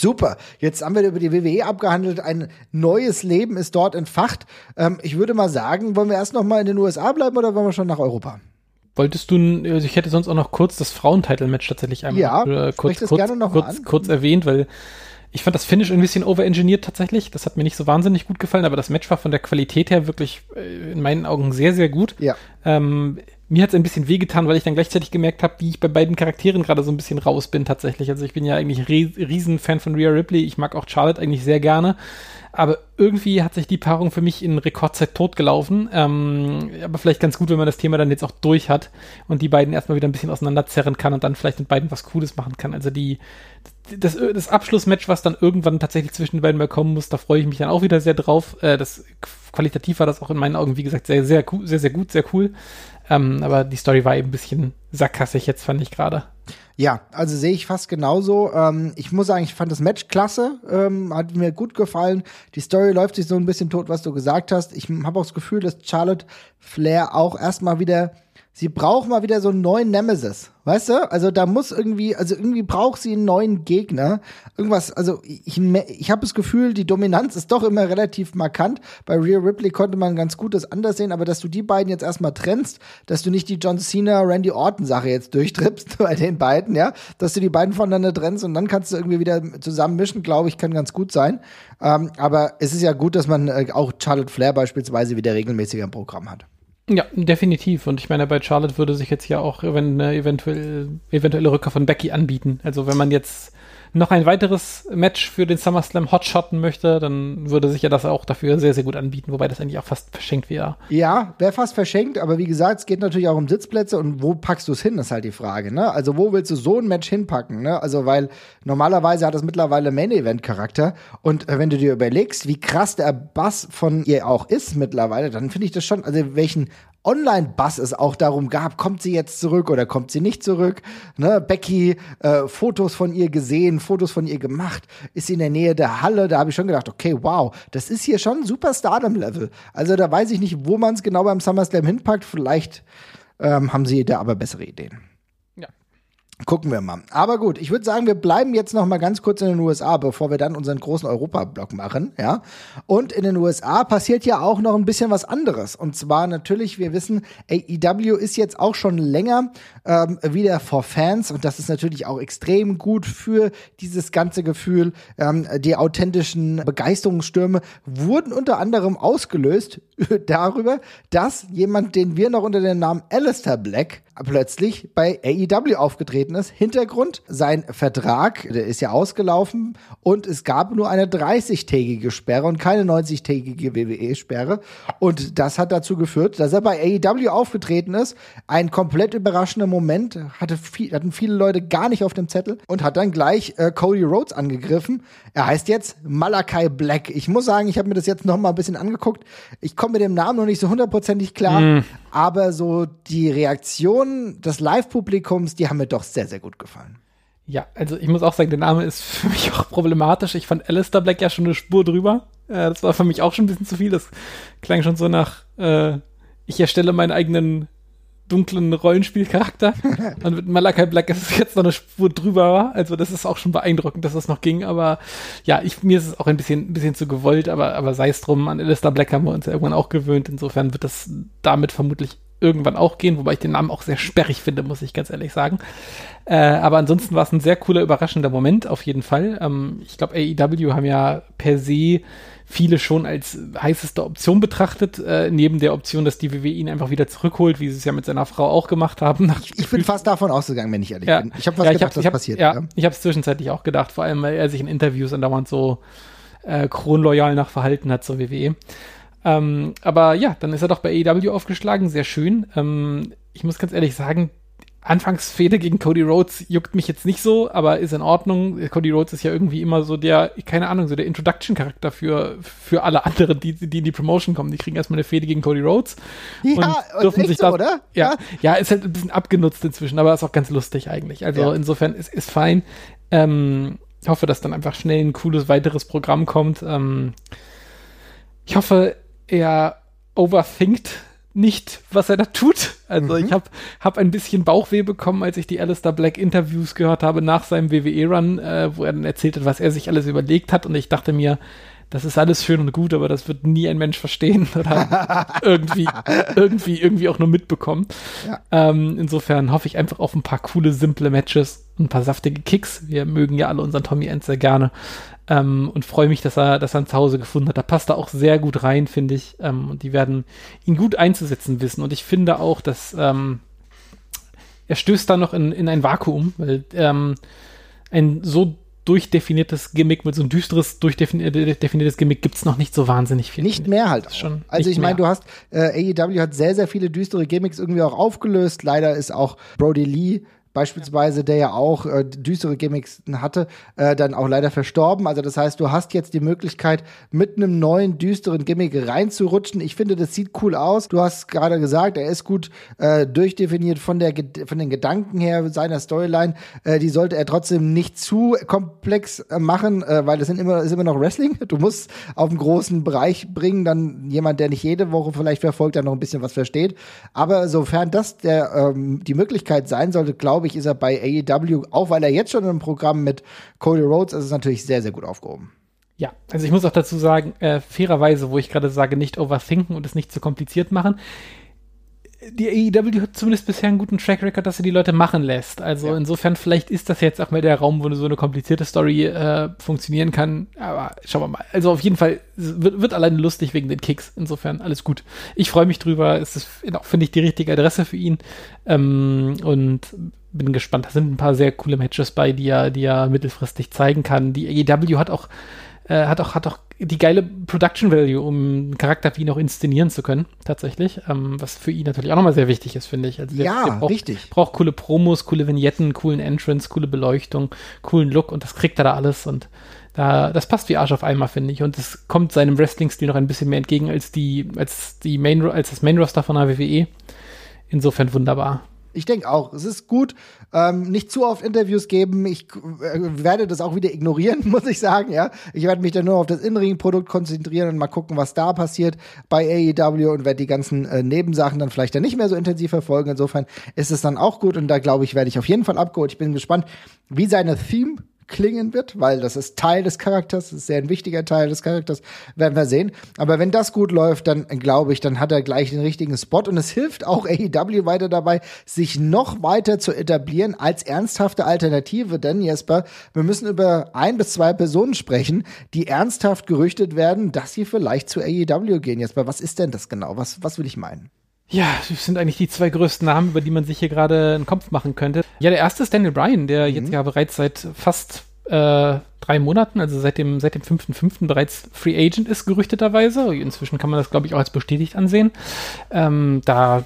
Super, jetzt haben wir über die WWE abgehandelt. Ein neues Leben ist dort entfacht. Ähm, ich würde mal sagen, wollen wir erst noch mal in den USA bleiben oder wollen wir schon nach Europa? Wolltest du, also ich hätte sonst auch noch kurz das Frauentitle-Match tatsächlich einmal Ja, äh, kurz, kurz, gerne noch mal kurz, kurz erwähnt, weil ich fand das Finish ein bisschen overengineert tatsächlich. Das hat mir nicht so wahnsinnig gut gefallen, aber das Match war von der Qualität her wirklich äh, in meinen Augen sehr, sehr gut. Ja. Ähm, mir hat es ein bisschen wehgetan, weil ich dann gleichzeitig gemerkt habe, wie ich bei beiden Charakteren gerade so ein bisschen raus bin tatsächlich. Also ich bin ja eigentlich Rie Riesenfan von Rhea Ripley. Ich mag auch Charlotte eigentlich sehr gerne. Aber irgendwie hat sich die Paarung für mich in Rekordzeit totgelaufen. Ähm, aber vielleicht ganz gut, wenn man das Thema dann jetzt auch durch hat und die beiden erstmal wieder ein bisschen auseinanderzerren kann und dann vielleicht mit beiden was Cooles machen kann. Also die, das, das Abschlussmatch, was dann irgendwann tatsächlich zwischen den beiden mal kommen muss, da freue ich mich dann auch wieder sehr drauf. Äh, das qualitativ war das auch in meinen Augen, wie gesagt, sehr, sehr sehr, sehr gut, sehr cool. Ähm, aber die Story war eben ein bisschen sackgassig jetzt, fand ich gerade. Ja, also sehe ich fast genauso. Ähm, ich muss sagen, ich fand das Match klasse, ähm, hat mir gut gefallen. Die Story läuft sich so ein bisschen tot, was du gesagt hast. Ich habe auch das Gefühl, dass Charlotte Flair auch erstmal wieder sie braucht mal wieder so einen neuen Nemesis. Weißt du? Also da muss irgendwie, also irgendwie braucht sie einen neuen Gegner. Irgendwas, also ich, ich habe das Gefühl, die Dominanz ist doch immer relativ markant. Bei Rhea Ripley konnte man ganz gut das anders sehen, aber dass du die beiden jetzt erstmal trennst, dass du nicht die John Cena, Randy Orton Sache jetzt durchtrippst bei den beiden, ja, dass du die beiden voneinander trennst und dann kannst du irgendwie wieder zusammen mischen, glaube ich, kann ganz gut sein. Ähm, aber es ist ja gut, dass man äh, auch Charlotte Flair beispielsweise wieder regelmäßiger im Programm hat. Ja, definitiv. Und ich meine, bei Charlotte würde sich jetzt ja auch eine eventuell, eventuelle Rückkehr von Becky anbieten. Also wenn man jetzt noch ein weiteres Match für den SummerSlam hotshotten möchte, dann würde sich ja das auch dafür sehr, sehr gut anbieten, wobei das eigentlich auch fast verschenkt wäre. Ja, wäre fast verschenkt, aber wie gesagt, es geht natürlich auch um Sitzplätze und wo packst du es hin, ist halt die Frage, ne? Also wo willst du so ein Match hinpacken, ne? Also weil normalerweise hat es mittlerweile Main-Event-Charakter und äh, wenn du dir überlegst, wie krass der Bass von ihr auch ist mittlerweile, dann finde ich das schon, also welchen Online-Bass es auch darum gab, kommt sie jetzt zurück oder kommt sie nicht zurück. Ne? Becky, äh, Fotos von ihr gesehen, Fotos von ihr gemacht, ist sie in der Nähe der Halle. Da habe ich schon gedacht, okay, wow, das ist hier schon super Stardom-Level. Also da weiß ich nicht, wo man es genau beim SummerSlam hinpackt. Vielleicht ähm, haben sie da aber bessere Ideen. Gucken wir mal. Aber gut, ich würde sagen, wir bleiben jetzt noch mal ganz kurz in den USA, bevor wir dann unseren großen Europa-Block machen, ja. Und in den USA passiert ja auch noch ein bisschen was anderes. Und zwar natürlich, wir wissen, AEW ist jetzt auch schon länger ähm, wieder for Fans und das ist natürlich auch extrem gut für dieses ganze Gefühl. Ähm, die authentischen Begeisterungsstürme wurden unter anderem ausgelöst darüber, dass jemand, den wir noch unter dem Namen Alistair Black plötzlich bei AEW aufgetreten ist. Hintergrund, sein Vertrag, der ist ja ausgelaufen und es gab nur eine 30-tägige Sperre und keine 90-tägige WWE-Sperre. Und das hat dazu geführt, dass er bei AEW aufgetreten ist. Ein komplett überraschender Moment, hatte viel, hatten viele Leute gar nicht auf dem Zettel und hat dann gleich äh, Cody Rhodes angegriffen. Er heißt jetzt Malakai Black. Ich muss sagen, ich habe mir das jetzt noch mal ein bisschen angeguckt. Ich komme mit dem Namen noch nicht so hundertprozentig klar, mm. Aber so die Reaktion des Live-Publikums, die haben mir doch sehr, sehr gut gefallen. Ja, also ich muss auch sagen, der Name ist für mich auch problematisch. Ich fand Alistair Black ja schon eine Spur drüber. Äh, das war für mich auch schon ein bisschen zu viel. Das klang schon so nach, äh, ich erstelle meinen eigenen dunklen Rollenspielcharakter. Und mit Malakai Black ist es jetzt noch eine Spur drüber. Also das ist auch schon beeindruckend, dass das noch ging. Aber ja, ich, mir ist es auch ein bisschen, ein bisschen zu gewollt. Aber, aber sei es drum, an Alistair Black haben wir uns ja irgendwann auch gewöhnt. Insofern wird das damit vermutlich irgendwann auch gehen, wobei ich den Namen auch sehr sperrig finde, muss ich ganz ehrlich sagen. Äh, aber ansonsten war es ein sehr cooler, überraschender Moment, auf jeden Fall. Ähm, ich glaube, AEW haben ja per se viele schon als heißeste Option betrachtet, äh, neben der Option, dass die WWE ihn einfach wieder zurückholt, wie sie es ja mit seiner Frau auch gemacht haben. ich bin fast davon ausgegangen, wenn ich ehrlich ja. bin. Ich habe was ja, gedacht, hab, das hab, passiert. Ja, ja. ich habe es zwischenzeitlich auch gedacht, vor allem, weil er sich in Interviews andauernd so äh, kronloyal nach verhalten hat zur WWE. Ähm, aber ja, dann ist er doch bei AEW aufgeschlagen, sehr schön. Ähm, ich muss ganz ehrlich sagen, Anfangsfehde gegen Cody Rhodes juckt mich jetzt nicht so, aber ist in Ordnung. Cody Rhodes ist ja irgendwie immer so der, keine Ahnung, so der Introduction-Charakter für, für alle anderen, die, die in die Promotion kommen. Die kriegen erstmal eine Fehde gegen Cody Rhodes. Ja, und dürfen sich so, da, oder? Ja, ja, ist halt ein bisschen abgenutzt inzwischen, aber ist auch ganz lustig eigentlich. Also ja. insofern ist, ist fein. Ähm, ich hoffe, dass dann einfach schnell ein cooles weiteres Programm kommt. Ähm, ich hoffe, er overthinkt nicht, was er da tut. Also mhm. ich habe hab ein bisschen Bauchweh bekommen, als ich die Alistair Black Interviews gehört habe nach seinem WWE-Run, äh, wo er dann erzählt hat, was er sich alles überlegt hat. Und ich dachte mir, das ist alles schön und gut, aber das wird nie ein Mensch verstehen oder irgendwie, irgendwie, irgendwie auch nur mitbekommen. Ja. Ähm, insofern hoffe ich einfach auf ein paar coole, simple Matches, ein paar saftige Kicks. Wir mögen ja alle unseren Tommy End sehr gerne. Ähm, und freue mich, dass er, dass er ein Zuhause gefunden hat. Da passt er auch sehr gut rein, finde ich. Ähm, und die werden ihn gut einzusetzen wissen. Und ich finde auch, dass ähm, er stößt da noch in, in ein Vakuum, weil ähm, ein so durchdefiniertes Gimmick, mit so ein düsteres, durchdefiniertes Gimmick gibt es noch nicht so wahnsinnig viel. Nicht mehr halt. Schon also ich meine, du hast, äh, AEW hat sehr, sehr viele düstere Gimmicks irgendwie auch aufgelöst. Leider ist auch Brody Lee beispielsweise, der ja auch äh, düstere Gimmicks hatte, äh, dann auch leider verstorben. Also das heißt, du hast jetzt die Möglichkeit, mit einem neuen düsteren Gimmick reinzurutschen. Ich finde, das sieht cool aus. Du hast gerade gesagt, er ist gut äh, durchdefiniert von, der, von den Gedanken her seiner Storyline. Äh, die sollte er trotzdem nicht zu komplex äh, machen, äh, weil es sind immer, ist immer noch Wrestling. Du musst auf einen großen Bereich bringen, dann jemand, der nicht jede Woche vielleicht verfolgt, dann noch ein bisschen was versteht. Aber sofern das der, ähm, die Möglichkeit sein sollte, glaube ich, ist er bei AEW, auch weil er jetzt schon im Programm mit Cody Rhodes ist, ist natürlich sehr, sehr gut aufgehoben. Ja, also ich muss auch dazu sagen, äh, fairerweise, wo ich gerade sage, nicht overthinken und es nicht zu kompliziert machen die AEW hat zumindest bisher einen guten Track Record, dass sie die Leute machen lässt. Also ja. insofern, vielleicht ist das jetzt auch mal der Raum, wo so eine komplizierte Story äh, funktionieren kann. Aber schauen wir mal. Also auf jeden Fall wird, wird alleine lustig wegen den Kicks. Insofern alles gut. Ich freue mich drüber. Es ist, finde ich, die richtige Adresse für ihn. Ähm, und bin gespannt. Da sind ein paar sehr coole Matches bei, die er, die er mittelfristig zeigen kann. Die AEW hat auch äh, hat auch, hat auch die geile Production Value, um einen Charakter wie ihn auch inszenieren zu können, tatsächlich. Ähm, was für ihn natürlich auch nochmal sehr wichtig ist, finde ich. Also der, ja, der braucht, richtig. Braucht coole Promos, coole Vignetten, coolen Entrance, coole Beleuchtung, coolen Look und das kriegt er da alles und da, das passt wie Arsch auf einmal, finde ich. Und es kommt seinem Wrestling-Stil noch ein bisschen mehr entgegen als die, als die Main, als das Main Roster von der WWE. Insofern wunderbar. Ich denke auch, es ist gut. Ähm, nicht zu oft Interviews geben. Ich äh, werde das auch wieder ignorieren, muss ich sagen. Ja, ich werde mich dann nur auf das Innenring-Produkt konzentrieren und mal gucken, was da passiert bei AEW und werde die ganzen äh, Nebensachen dann vielleicht dann nicht mehr so intensiv verfolgen. Insofern ist es dann auch gut und da glaube ich, werde ich auf jeden Fall abgeholt. Ich bin gespannt, wie seine Theme klingen wird, weil das ist Teil des Charakters, ist sehr ein wichtiger Teil des Charakters, werden wir sehen. Aber wenn das gut läuft, dann glaube ich, dann hat er gleich den richtigen Spot und es hilft auch AEW weiter dabei, sich noch weiter zu etablieren als ernsthafte Alternative, denn Jesper, wir müssen über ein bis zwei Personen sprechen, die ernsthaft gerüchtet werden, dass sie vielleicht zu AEW gehen. Jesper, was ist denn das genau? Was, was will ich meinen? Ja, das sind eigentlich die zwei größten Namen, über die man sich hier gerade einen Kopf machen könnte. Ja, der erste ist Daniel Bryan, der mhm. jetzt ja bereits seit fast äh, drei Monaten, also seit dem, seit dem 5.5. bereits Free Agent ist, gerüchteterweise. Inzwischen kann man das, glaube ich, auch als bestätigt ansehen. Ähm, da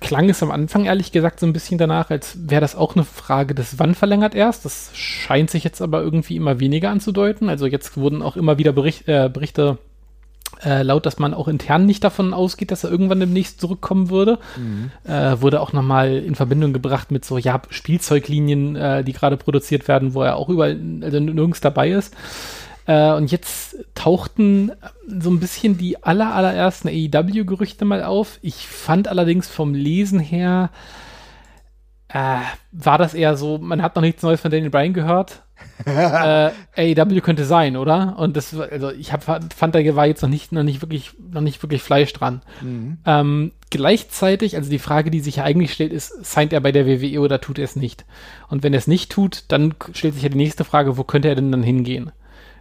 klang es am Anfang ehrlich gesagt so ein bisschen danach, als wäre das auch eine Frage des Wann verlängert erst. Das scheint sich jetzt aber irgendwie immer weniger anzudeuten. Also jetzt wurden auch immer wieder Bericht, äh, Berichte äh, laut, dass man auch intern nicht davon ausgeht, dass er irgendwann demnächst zurückkommen würde. Mhm. Äh, wurde auch nochmal in Verbindung gebracht mit so, ja, Spielzeuglinien, äh, die gerade produziert werden, wo er auch überall, also nirgends dabei ist. Äh, und jetzt tauchten so ein bisschen die aller, allerersten AEW-Gerüchte mal auf. Ich fand allerdings vom Lesen her, äh, war das eher so, man hat noch nichts Neues von Daniel Bryan gehört äh, AEW könnte sein, oder? Und das, also ich hab, fand, da war jetzt noch nicht, noch nicht wirklich, noch nicht wirklich Fleisch dran. Mhm. Ähm, gleichzeitig, also die Frage, die sich ja eigentlich stellt, ist, signed er bei der WWE oder tut er es nicht? Und wenn er es nicht tut, dann stellt sich ja die nächste Frage, wo könnte er denn dann hingehen?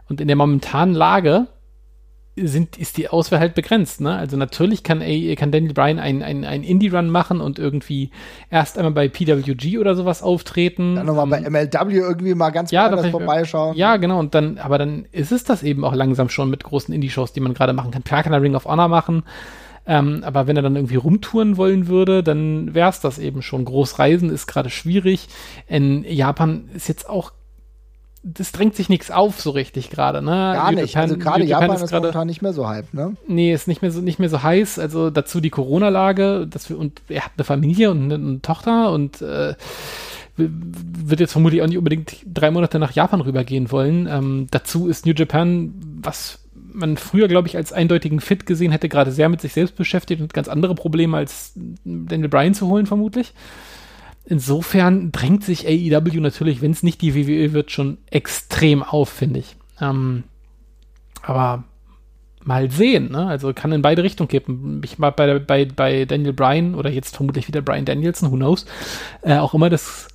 Und in der momentanen Lage sind, ist die Auswahl halt begrenzt. Ne? Also natürlich kann, kann Daniel Bryan einen ein Indie-Run machen und irgendwie erst einmal bei PWG oder sowas auftreten. Dann nochmal bei MLW irgendwie mal ganz ja, anders vorbeischauen. Ja, genau. Und dann, aber dann ist es das eben auch langsam schon mit großen Indie-Shows, die man gerade machen kann. Klar kann er Ring of Honor machen. Ähm, aber wenn er dann irgendwie rumtouren wollen würde, dann wäre es das eben schon. Großreisen ist gerade schwierig. In Japan ist jetzt auch das drängt sich nichts auf so richtig gerade, ne? Gar nicht. Japan, also gerade Japan, Japan ist, ist momentan nicht mehr so hype, ne? Nee, ist nicht mehr so nicht mehr so heiß. Also dazu die Corona-Lage, dass wir und er hat eine Familie und eine, eine Tochter und äh, wird jetzt vermutlich auch nicht unbedingt drei Monate nach Japan rübergehen wollen. Ähm, dazu ist New Japan, was man früher, glaube ich, als eindeutigen Fit gesehen hätte, gerade sehr mit sich selbst beschäftigt und ganz andere Probleme als Daniel Bryan zu holen, vermutlich insofern drängt sich AEW natürlich, wenn es nicht die WWE wird, schon extrem auf, finde ich. Ähm, aber mal sehen, ne? Also kann in beide Richtungen kippen. Ich war bei, bei, bei Daniel Bryan oder jetzt vermutlich wieder Bryan Danielson, who knows, äh, auch immer das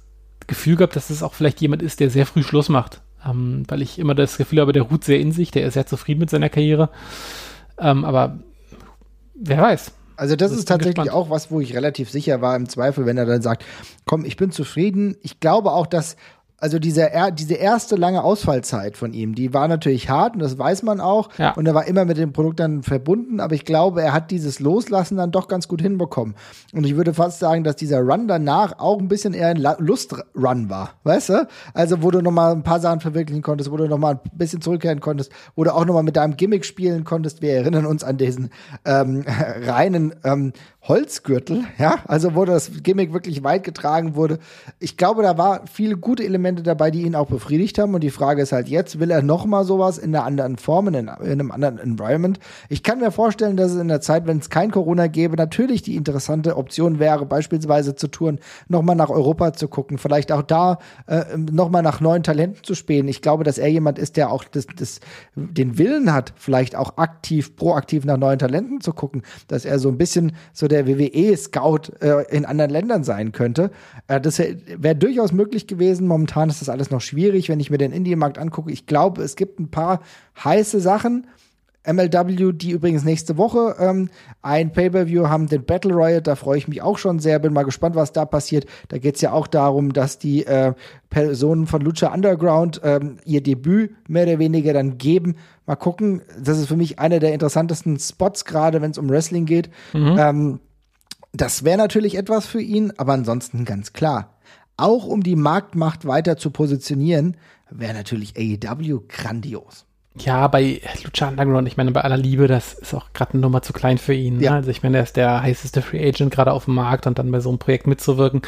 Gefühl gehabt, dass es auch vielleicht jemand ist, der sehr früh Schluss macht. Ähm, weil ich immer das Gefühl habe, der ruht sehr in sich, der ist sehr zufrieden mit seiner Karriere. Ähm, aber wer weiß. Also das, das ist tatsächlich gespannt. auch was, wo ich relativ sicher war im Zweifel, wenn er dann sagt, komm, ich bin zufrieden. Ich glaube auch, dass Also diese, diese erste lange Ausfallzeit von ihm, die war natürlich hart und das weiß man auch. Ja. Und er war immer mit dem Produkt dann verbunden, aber ich glaube, er hat dieses Loslassen dann doch ganz gut hinbekommen. Und ich würde fast sagen, dass dieser Run danach auch ein bisschen eher ein Lustrun war, weißt du? Also wo du nochmal ein paar Sachen verwirklichen konntest, wo du nochmal ein bisschen zurückkehren konntest, wo du auch nochmal mit deinem Gimmick spielen konntest. Wir erinnern uns an diesen ähm, reinen ähm, Holzgürtel, ja, also wo das Gimmick wirklich weit getragen wurde. Ich glaube, da war viele gute Elemente dabei, die ihn auch befriedigt haben. Und die Frage ist halt jetzt, will er noch mal sowas in einer anderen Form, in, in einem anderen Environment? Ich kann mir vorstellen, dass es in der Zeit, wenn es kein Corona gäbe, natürlich die interessante Option wäre, beispielsweise zu touren, noch mal nach Europa zu gucken, vielleicht auch da äh, noch nach neuen Talenten zu spähen. Ich glaube, dass er jemand ist, der auch das, das, den Willen hat, vielleicht auch aktiv, proaktiv nach neuen Talenten zu gucken, dass er so ein bisschen so der WWE-Scout äh, in anderen Ländern sein könnte. Äh, das wäre durchaus möglich gewesen. Momentan ist das alles noch schwierig, wenn ich mir den Indie-Markt angucke. Ich glaube, es gibt ein paar heiße Sachen. MLW, die übrigens nächste Woche ähm, ein Pay-Per-View haben, den Battle Royale, da freue ich mich auch schon sehr, bin mal gespannt, was da passiert. Da geht es ja auch darum, dass die äh, Personen von Lucha Underground ähm, ihr Debüt mehr oder weniger dann geben. Mal gucken, das ist für mich einer der interessantesten Spots, gerade wenn es um Wrestling geht. Ähm, das wäre natürlich etwas für ihn, aber ansonsten ganz klar. Auch um die Marktmacht weiter zu positionieren, wäre natürlich AEW grandios. Ja, bei Lucha Underground, ich meine, bei aller Liebe, das ist auch gerade eine Nummer zu klein für ihn. Ne? Ja. Also ich meine, er ist der heißeste Free Agent gerade auf dem Markt und dann bei so einem Projekt mitzuwirken,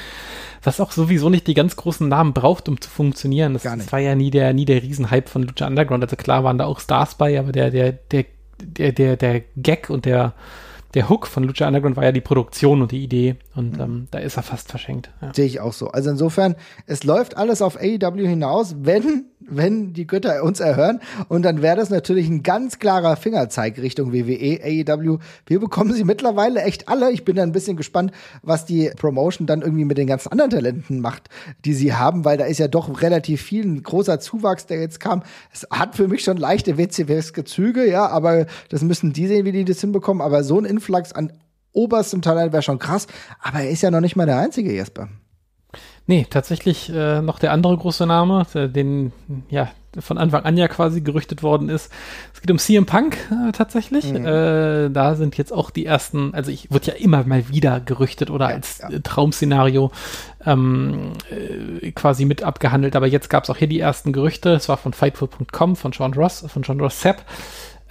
was auch sowieso nicht die ganz großen Namen braucht, um zu funktionieren. Das, das war ja nie der, nie der Riesenhype von Lucha Underground. Also klar waren da auch Stars bei, aber der, der, der, der, der, der Gag und der, der Hook von Lucha Underground war ja die Produktion und die Idee. Und ähm, da ist er fast verschenkt. Ja. Sehe ich auch so. Also insofern, es läuft alles auf AEW hinaus, wenn, wenn die Götter uns erhören. Und dann wäre das natürlich ein ganz klarer Fingerzeig Richtung WWE, AEW. Wir bekommen sie mittlerweile echt alle. Ich bin da ein bisschen gespannt, was die Promotion dann irgendwie mit den ganzen anderen Talenten macht, die sie haben, weil da ist ja doch relativ viel, ein großer Zuwachs, der jetzt kam. Es hat für mich schon leichte WCWs-ke ja, aber das müssen die sehen, wie die das hinbekommen. Aber so ein Influx an oberstem Talent wäre schon krass. Aber er ist ja noch nicht mal der Einzige, Jesper. Nee, tatsächlich äh, noch der andere große Name, der, den ja von Anfang an ja quasi gerüchtet worden ist. Es geht um CM Punk äh, tatsächlich. Äh, da sind jetzt auch die ersten, also ich wird ja immer mal wieder gerüchtet oder Ja, als ja. äh, Traumszenario ähm, äh, quasi mit abgehandelt. Aber jetzt gab es auch hier die ersten Gerüchte. Es war von Fightful.com, von Sean Ross, von Sean Ross Sapp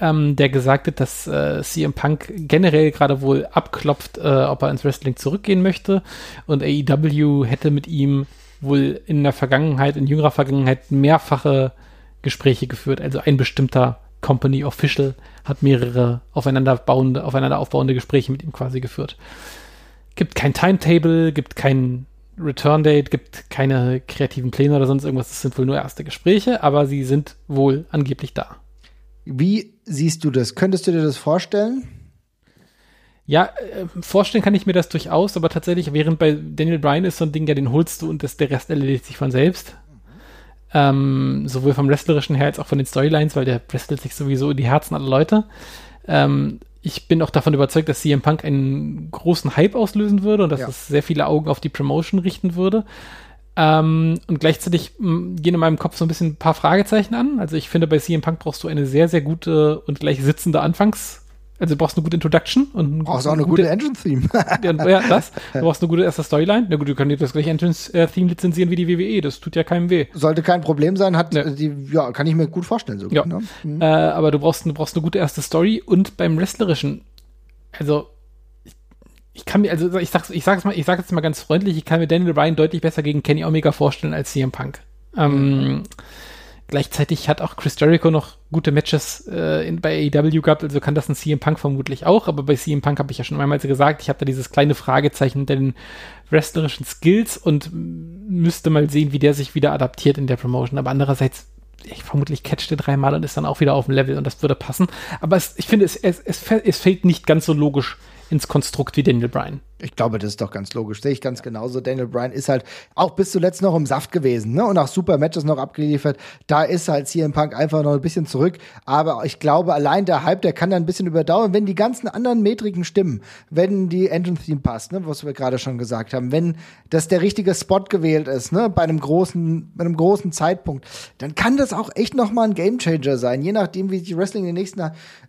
ähm, der gesagt hat, dass äh, CM Punk generell gerade wohl abklopft, äh, ob er ins Wrestling zurückgehen möchte. Und AEW hätte mit ihm wohl in der Vergangenheit, in jüngerer Vergangenheit, mehrfache Gespräche geführt. Also ein bestimmter Company Official hat mehrere aufeinander, bauende, aufeinander aufbauende Gespräche mit ihm quasi geführt. Gibt kein Timetable, gibt kein Return Date, gibt keine kreativen Pläne oder sonst irgendwas. Das sind wohl nur erste Gespräche, aber sie sind wohl angeblich da. Wie siehst du das? Könntest du dir das vorstellen? Ja, äh, vorstellen kann ich mir das durchaus, aber tatsächlich, während bei Daniel Bryan ist so ein Ding, ja, den holst du und das, der Rest erledigt sich von selbst. Ähm, sowohl vom Wrestlerischen her als auch von den Storylines, weil der wrestelt sich sowieso in die Herzen aller Leute. Ähm, ich bin auch davon überzeugt, dass CM Punk einen großen Hype auslösen würde und dass Ja. es sehr viele Augen auf die Promotion richten würde. Ähm, und gleichzeitig gehen in meinem Kopf so ein bisschen ein paar Fragezeichen an. Also ich finde, bei CM Punk brauchst du eine sehr, sehr gute und gleich sitzende Anfangs- also du brauchst eine gute Introduction und ein Brauchst auch eine gute Engine-Theme. ja, ja, das. Du brauchst eine gute erste Storyline. Na gut, du kannst das gleiche Entrance-Theme lizenzieren wie die WWE. Das tut ja keinem weh. Sollte kein Problem sein, hat Ja. die, ja, kann ich mir gut vorstellen sogar. Ja. Ne? Mhm. Äh, aber du brauchst, du brauchst eine gute erste Story und beim Wrestlerischen, also ich kann mir, also ich sag's, ich sag's mal, ich sag jetzt mal ganz freundlich, ich kann mir Daniel Bryan deutlich besser gegen Kenny Omega vorstellen als CM Punk. Ähm, Gleichzeitig hat auch Chris Jericho noch gute Matches äh, in, bei AEW gehabt, also kann das ein CM Punk vermutlich auch, aber bei CM Punk habe ich ja schon mehrmals gesagt, ich habe da dieses kleine Fragezeichen hinter den wrestlerischen Skills und müsste mal sehen, wie der sich wieder adaptiert in der Promotion. Aber andererseits, ich vermutlich catcht er dreimal und ist dann auch wieder auf dem Level und das würde passen. Aber es, ich finde, es, es, es, es fällt nicht ganz so logisch ins Konstrukt wie Daniel Bryan. Ich glaube, das ist doch ganz logisch. Sehe ich ganz genauso. Daniel Bryan ist halt auch bis zuletzt noch im Saft gewesen, ne? Und auch super Matches noch abgeliefert. Da ist halt CM Punk einfach noch ein bisschen zurück. Aber ich glaube, allein der Hype, der kann da ein bisschen überdauern, wenn die ganzen anderen Metriken stimmen. Wenn die Engine-Theme passt, ne? Was wir gerade schon gesagt haben. Wenn das der richtige Spot gewählt ist, ne? Bei einem großen, bei einem großen Zeitpunkt. Dann kann das auch echt noch mal ein Gamechanger sein. Je nachdem, wie sich Wrestling in den nächsten,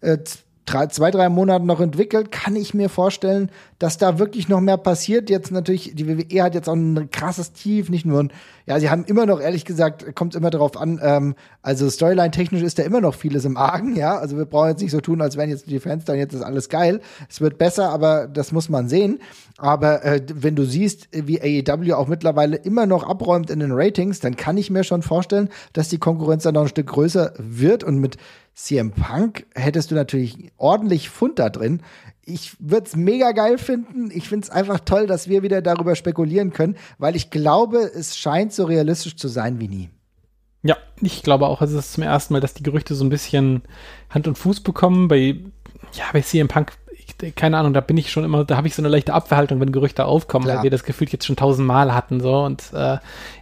äh, drei, zwei, drei Monaten noch entwickelt, kann ich mir vorstellen, dass da wirklich noch mehr passiert. Jetzt natürlich, die WWE hat jetzt auch ein krasses Tief, nicht nur ein, ja, sie haben immer noch, ehrlich gesagt, kommt immer darauf an, ähm, also Storyline-technisch ist da immer noch vieles im Argen, ja. Also wir brauchen jetzt nicht so tun, als wären jetzt die Fans dann jetzt ist alles geil. Es wird besser, aber das muss man sehen. Aber äh, wenn du siehst, wie AEW auch mittlerweile immer noch abräumt in den Ratings, dann kann ich mir schon vorstellen, dass die Konkurrenz dann noch ein Stück größer wird und mit CM Punk hättest du natürlich ordentlich Fund da drin. Ich würde es mega geil finden. Ich finde es einfach toll, dass wir wieder darüber spekulieren können, weil ich glaube, es scheint so realistisch zu sein wie nie. Ja, ich glaube auch, es ist zum ersten Mal, dass die Gerüchte so ein bisschen Hand und Fuß bekommen. Bei, ja, bei CM Punk, ich, keine Ahnung, da bin ich schon immer, da habe ich so eine leichte Abverhaltung, wenn Gerüchte aufkommen, Klar. weil wir das Gefühl jetzt schon tausendmal hatten. So und äh,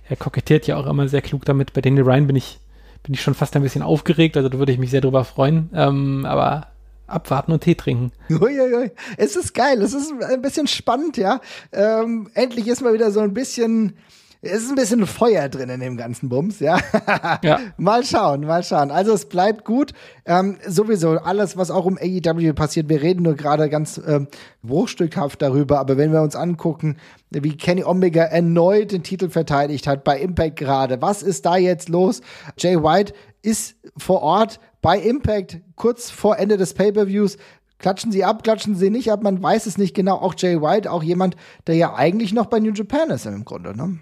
er kokettiert ja auch immer sehr klug damit. Bei Daniel Ryan bin ich bin ich schon fast ein bisschen aufgeregt, also da würde ich mich sehr drüber freuen. Ähm, aber abwarten und Tee trinken. Uiuiui. Es ist geil, es ist ein bisschen spannend, ja. Ähm, endlich ist mal wieder so ein bisschen es ist ein bisschen Feuer drin in dem ganzen Bums, ja. ja. mal schauen, mal schauen. Also es bleibt gut. Ähm, sowieso alles, was auch um AEW passiert, wir reden nur gerade ganz ähm, bruchstückhaft darüber, aber wenn wir uns angucken, wie Kenny Omega erneut den Titel verteidigt hat bei Impact gerade, was ist da jetzt los? Jay White ist vor Ort bei Impact kurz vor Ende des Pay-per-Views Klatschen sie ab, klatschen sie nicht ab, man weiß es nicht genau. Auch Jay White, auch jemand, der ja eigentlich noch bei New Japan ist im Grunde, ne?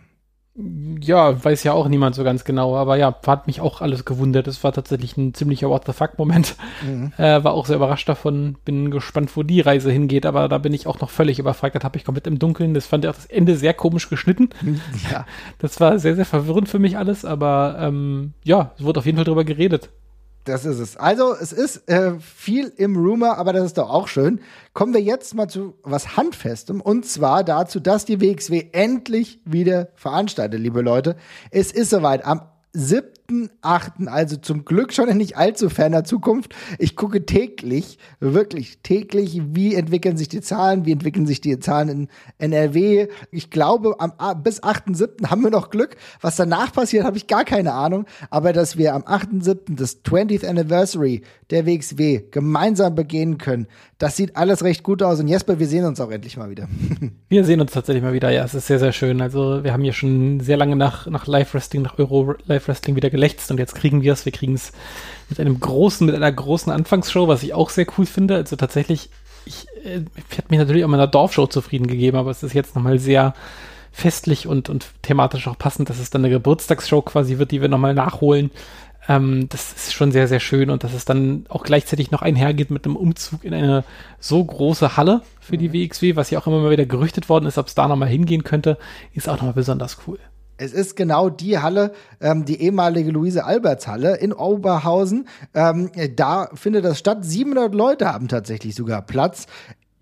Ja, weiß ja auch niemand so ganz genau, aber ja, hat mich auch alles gewundert. Es war tatsächlich ein ziemlicher What the fuck-Moment. Mhm. Äh, war auch sehr überrascht davon. Bin gespannt, wo die Reise hingeht, aber da bin ich auch noch völlig überfragt. Das habe ich komplett im Dunkeln. Das fand ich auch das Ende sehr komisch geschnitten. Ja. Das war sehr, sehr verwirrend für mich alles, aber ähm, ja, es wurde auf jeden Fall drüber geredet. Das ist es. Also, es ist äh, viel im Rumor, aber das ist doch auch schön. Kommen wir jetzt mal zu was Handfestem und zwar dazu, dass die WXW endlich wieder veranstaltet, liebe Leute. Es ist soweit. Am 7.8., also zum Glück schon in nicht allzu ferner Zukunft. Ich gucke täglich, wirklich täglich, wie entwickeln sich die Zahlen, wie entwickeln sich die Zahlen in NRW. Ich glaube, am, bis 8.7. haben wir noch Glück. Was danach passiert, habe ich gar keine Ahnung. Aber dass wir am 8.7. das 20th Anniversary der WXW gemeinsam begehen können, das sieht alles recht gut aus. Und Jesper, wir sehen uns auch endlich mal wieder. Wir sehen uns tatsächlich mal wieder, ja. Es ist sehr, sehr schön. Also wir haben ja schon sehr lange nach, nach Live-Wrestling, nach Euro-Live-Wrestling wieder gelächzt und jetzt kriegen wir es. Wir kriegen es mit einem großen, mit einer großen Anfangsshow, was ich auch sehr cool finde. Also tatsächlich, ich, äh, ich hätte mich natürlich auch mit einer Dorfshow zufrieden gegeben, aber es ist jetzt nochmal sehr festlich und, und thematisch auch passend, dass es dann eine Geburtstagsshow quasi wird, die wir nochmal nachholen. Ähm, das ist schon sehr, sehr schön und dass es dann auch gleichzeitig noch einhergeht mit einem Umzug in eine so große Halle für die WXW, mhm. was ja auch immer mal wieder gerüchtet worden ist, ob es da nochmal hingehen könnte, ist auch nochmal besonders cool. Es ist genau die Halle, ähm, die ehemalige Luise-Alberts-Halle in Oberhausen. Ähm, da findet das statt. 700 Leute haben tatsächlich sogar Platz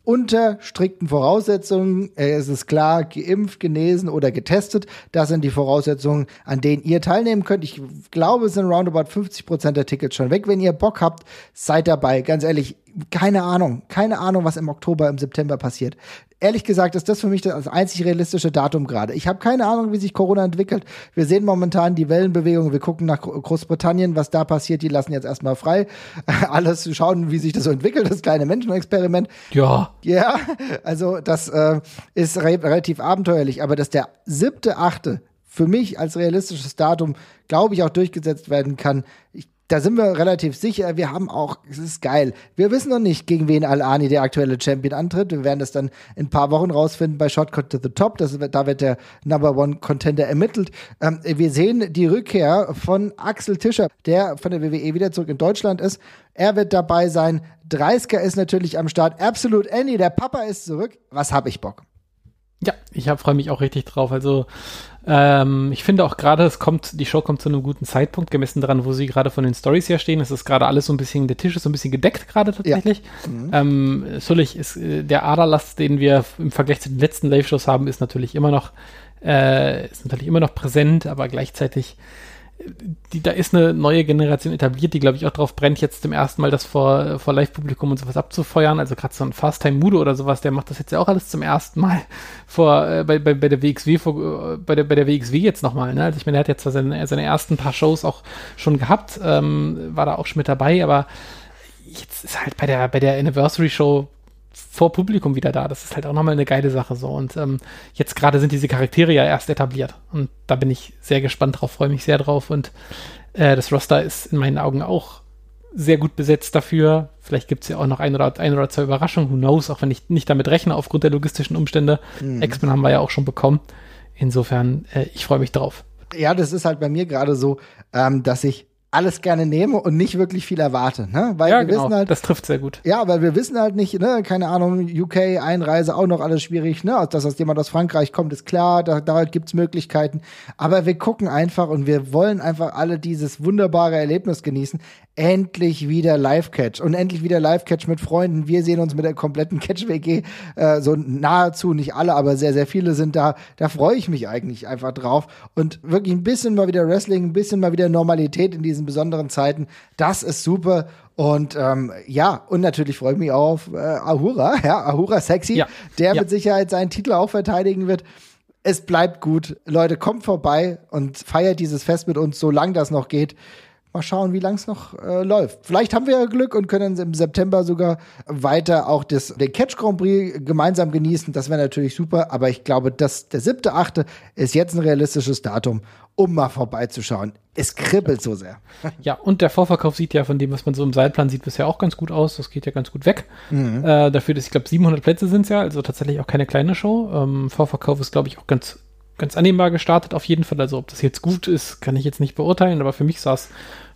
unter strikten Voraussetzungen. Äh, es ist klar, geimpft, genesen oder getestet. Das sind die Voraussetzungen, an denen ihr teilnehmen könnt. Ich glaube, es sind roundabout 50 Prozent der Tickets schon weg. Wenn ihr Bock habt, seid dabei. Ganz ehrlich, keine Ahnung, keine Ahnung, was im Oktober, im September passiert ehrlich gesagt ist das für mich das einzig realistische Datum gerade. Ich habe keine Ahnung, wie sich Corona entwickelt. Wir sehen momentan die Wellenbewegung. Wir gucken nach Großbritannien, was da passiert. Die lassen jetzt erstmal frei. Alles schauen, wie sich das so entwickelt, das kleine Menschenexperiment. Ja. Ja, also das äh, ist re relativ abenteuerlich. Aber dass der siebte, achte für mich als realistisches Datum, glaube ich, auch durchgesetzt werden kann. Ich da sind wir relativ sicher. Wir haben auch, es ist geil. Wir wissen noch nicht, gegen wen Al-Ani der aktuelle Champion antritt. Wir werden das dann in ein paar Wochen rausfinden bei Shotcut to the Top. Das, da wird der Number One Contender ermittelt. Ähm, wir sehen die Rückkehr von Axel Tischer, der von der WWE wieder zurück in Deutschland ist. Er wird dabei sein. Dreisker ist natürlich am Start. Absolute Annie, der Papa ist zurück. Was hab ich Bock? Ja, ich freue mich auch richtig drauf. Also Ähm, ich finde auch gerade, es kommt, die Show kommt zu einem guten Zeitpunkt, gemessen daran, wo sie gerade von den Stories her stehen. Es ist gerade alles so ein bisschen, der Tisch ist so ein bisschen gedeckt gerade tatsächlich. Ja. Mhm. Ähm, natürlich ist äh, der Aderlast, den wir im Vergleich zu den letzten Live-Shows haben, ist natürlich immer noch, äh, ist natürlich immer noch präsent, aber gleichzeitig die, da ist eine neue Generation etabliert, die, glaube ich, auch drauf brennt, jetzt zum ersten Mal das vor, vor Live-Publikum und sowas abzufeuern. Also gerade so ein Fast Time Mudo oder sowas, der macht das jetzt ja auch alles zum ersten Mal vor, äh, bei, bei, bei der WXW, vor, äh, bei, der, bei der WXW jetzt nochmal. Ne? Also ich meine, er hat jetzt seine, seine ersten paar Shows auch schon gehabt, ähm, war da auch schon mit dabei, aber jetzt ist halt bei der, bei der Anniversary Show vor Publikum wieder da. Das ist halt auch nochmal eine geile Sache so. Und ähm, jetzt gerade sind diese Charaktere ja erst etabliert. Und da bin ich sehr gespannt drauf, freue mich sehr drauf. Und äh, das Roster ist in meinen Augen auch sehr gut besetzt dafür. Vielleicht gibt es ja auch noch ein oder, ein oder zwei Überraschungen, who knows, auch wenn ich nicht damit rechne aufgrund der logistischen Umstände. Mhm. X-Men haben wir ja auch schon bekommen. Insofern, äh, ich freue mich drauf. Ja, das ist halt bei mir gerade so, ähm, dass ich alles gerne nehme und nicht wirklich viel erwarte, ne? Weil ja, wir genau. wissen halt, das trifft sehr gut. Ja, weil wir wissen halt nicht, ne, keine Ahnung, UK Einreise auch noch alles schwierig, ne? Dass das jemand aus Frankreich kommt, ist klar, da, da gibt's Möglichkeiten, aber wir gucken einfach und wir wollen einfach alle dieses wunderbare Erlebnis genießen endlich wieder Live-Catch und endlich wieder Live-Catch mit Freunden. Wir sehen uns mit der kompletten Catch-WG, äh, so nahezu, nicht alle, aber sehr, sehr viele sind da. Da freue ich mich eigentlich einfach drauf. Und wirklich ein bisschen mal wieder Wrestling, ein bisschen mal wieder Normalität in diesen besonderen Zeiten. Das ist super. Und ähm, ja, und natürlich freue ich mich auf äh, Ahura, ja, Ahura Sexy, ja. der ja. mit Sicherheit seinen Titel auch verteidigen wird. Es bleibt gut. Leute, kommt vorbei und feiert dieses Fest mit uns, solange das noch geht. Mal schauen, wie lang es noch äh, läuft. Vielleicht haben wir ja Glück und können im September sogar weiter auch das, den Catch Grand Prix gemeinsam genießen. Das wäre natürlich super. Aber ich glaube, dass der siebte, achte ist jetzt ein realistisches Datum, um mal vorbeizuschauen. Es kribbelt so sehr. Ja, und der Vorverkauf sieht ja von dem, was man so im Seilplan sieht, bisher auch ganz gut aus. Das geht ja ganz gut weg. Mhm. Äh, dafür, dass ich glaube, 700 Plätze sind es ja, also tatsächlich auch keine kleine Show. Ähm, Vorverkauf ist, glaube ich, auch ganz ganz annehmbar gestartet auf jeden Fall. Also ob das jetzt gut ist, kann ich jetzt nicht beurteilen, aber für mich sah es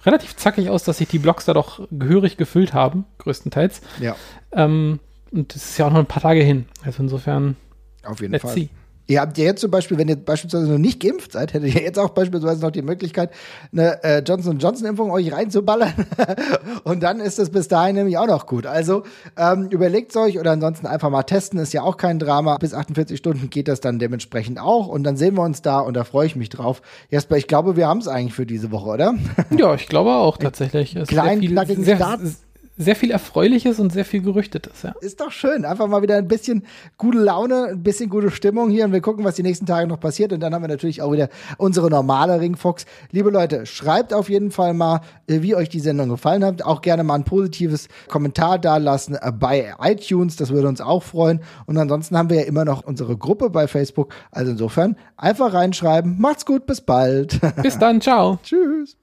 relativ zackig aus, dass sich die Blocks da doch gehörig gefüllt haben, größtenteils. Ja. Ähm, und es ist ja auch noch ein paar Tage hin. Also insofern. Auf jeden Fall. See. Ihr habt ja jetzt zum Beispiel, wenn ihr beispielsweise noch nicht geimpft seid, hättet ihr jetzt auch beispielsweise noch die Möglichkeit, eine äh, Johnson Johnson Impfung euch reinzuballern. und dann ist es bis dahin nämlich auch noch gut. Also ähm, überlegt euch oder ansonsten einfach mal testen, ist ja auch kein Drama. Bis 48 Stunden geht das dann dementsprechend auch. Und dann sehen wir uns da und da freue ich mich drauf. Jasper, ich glaube, wir haben es eigentlich für diese Woche, oder? ja, ich glaube auch tatsächlich. Kleinen, knackigen Start sehr viel Erfreuliches und sehr viel Gerüchtetes, ja. Ist doch schön. Einfach mal wieder ein bisschen gute Laune, ein bisschen gute Stimmung hier und wir gucken, was die nächsten Tage noch passiert. Und dann haben wir natürlich auch wieder unsere normale Ringfox. Liebe Leute, schreibt auf jeden Fall mal, äh, wie euch die Sendung gefallen hat. Auch gerne mal ein positives Kommentar dalassen äh, bei iTunes. Das würde uns auch freuen. Und ansonsten haben wir ja immer noch unsere Gruppe bei Facebook. Also insofern einfach reinschreiben. Macht's gut, bis bald. Bis dann, ciao. Tschüss.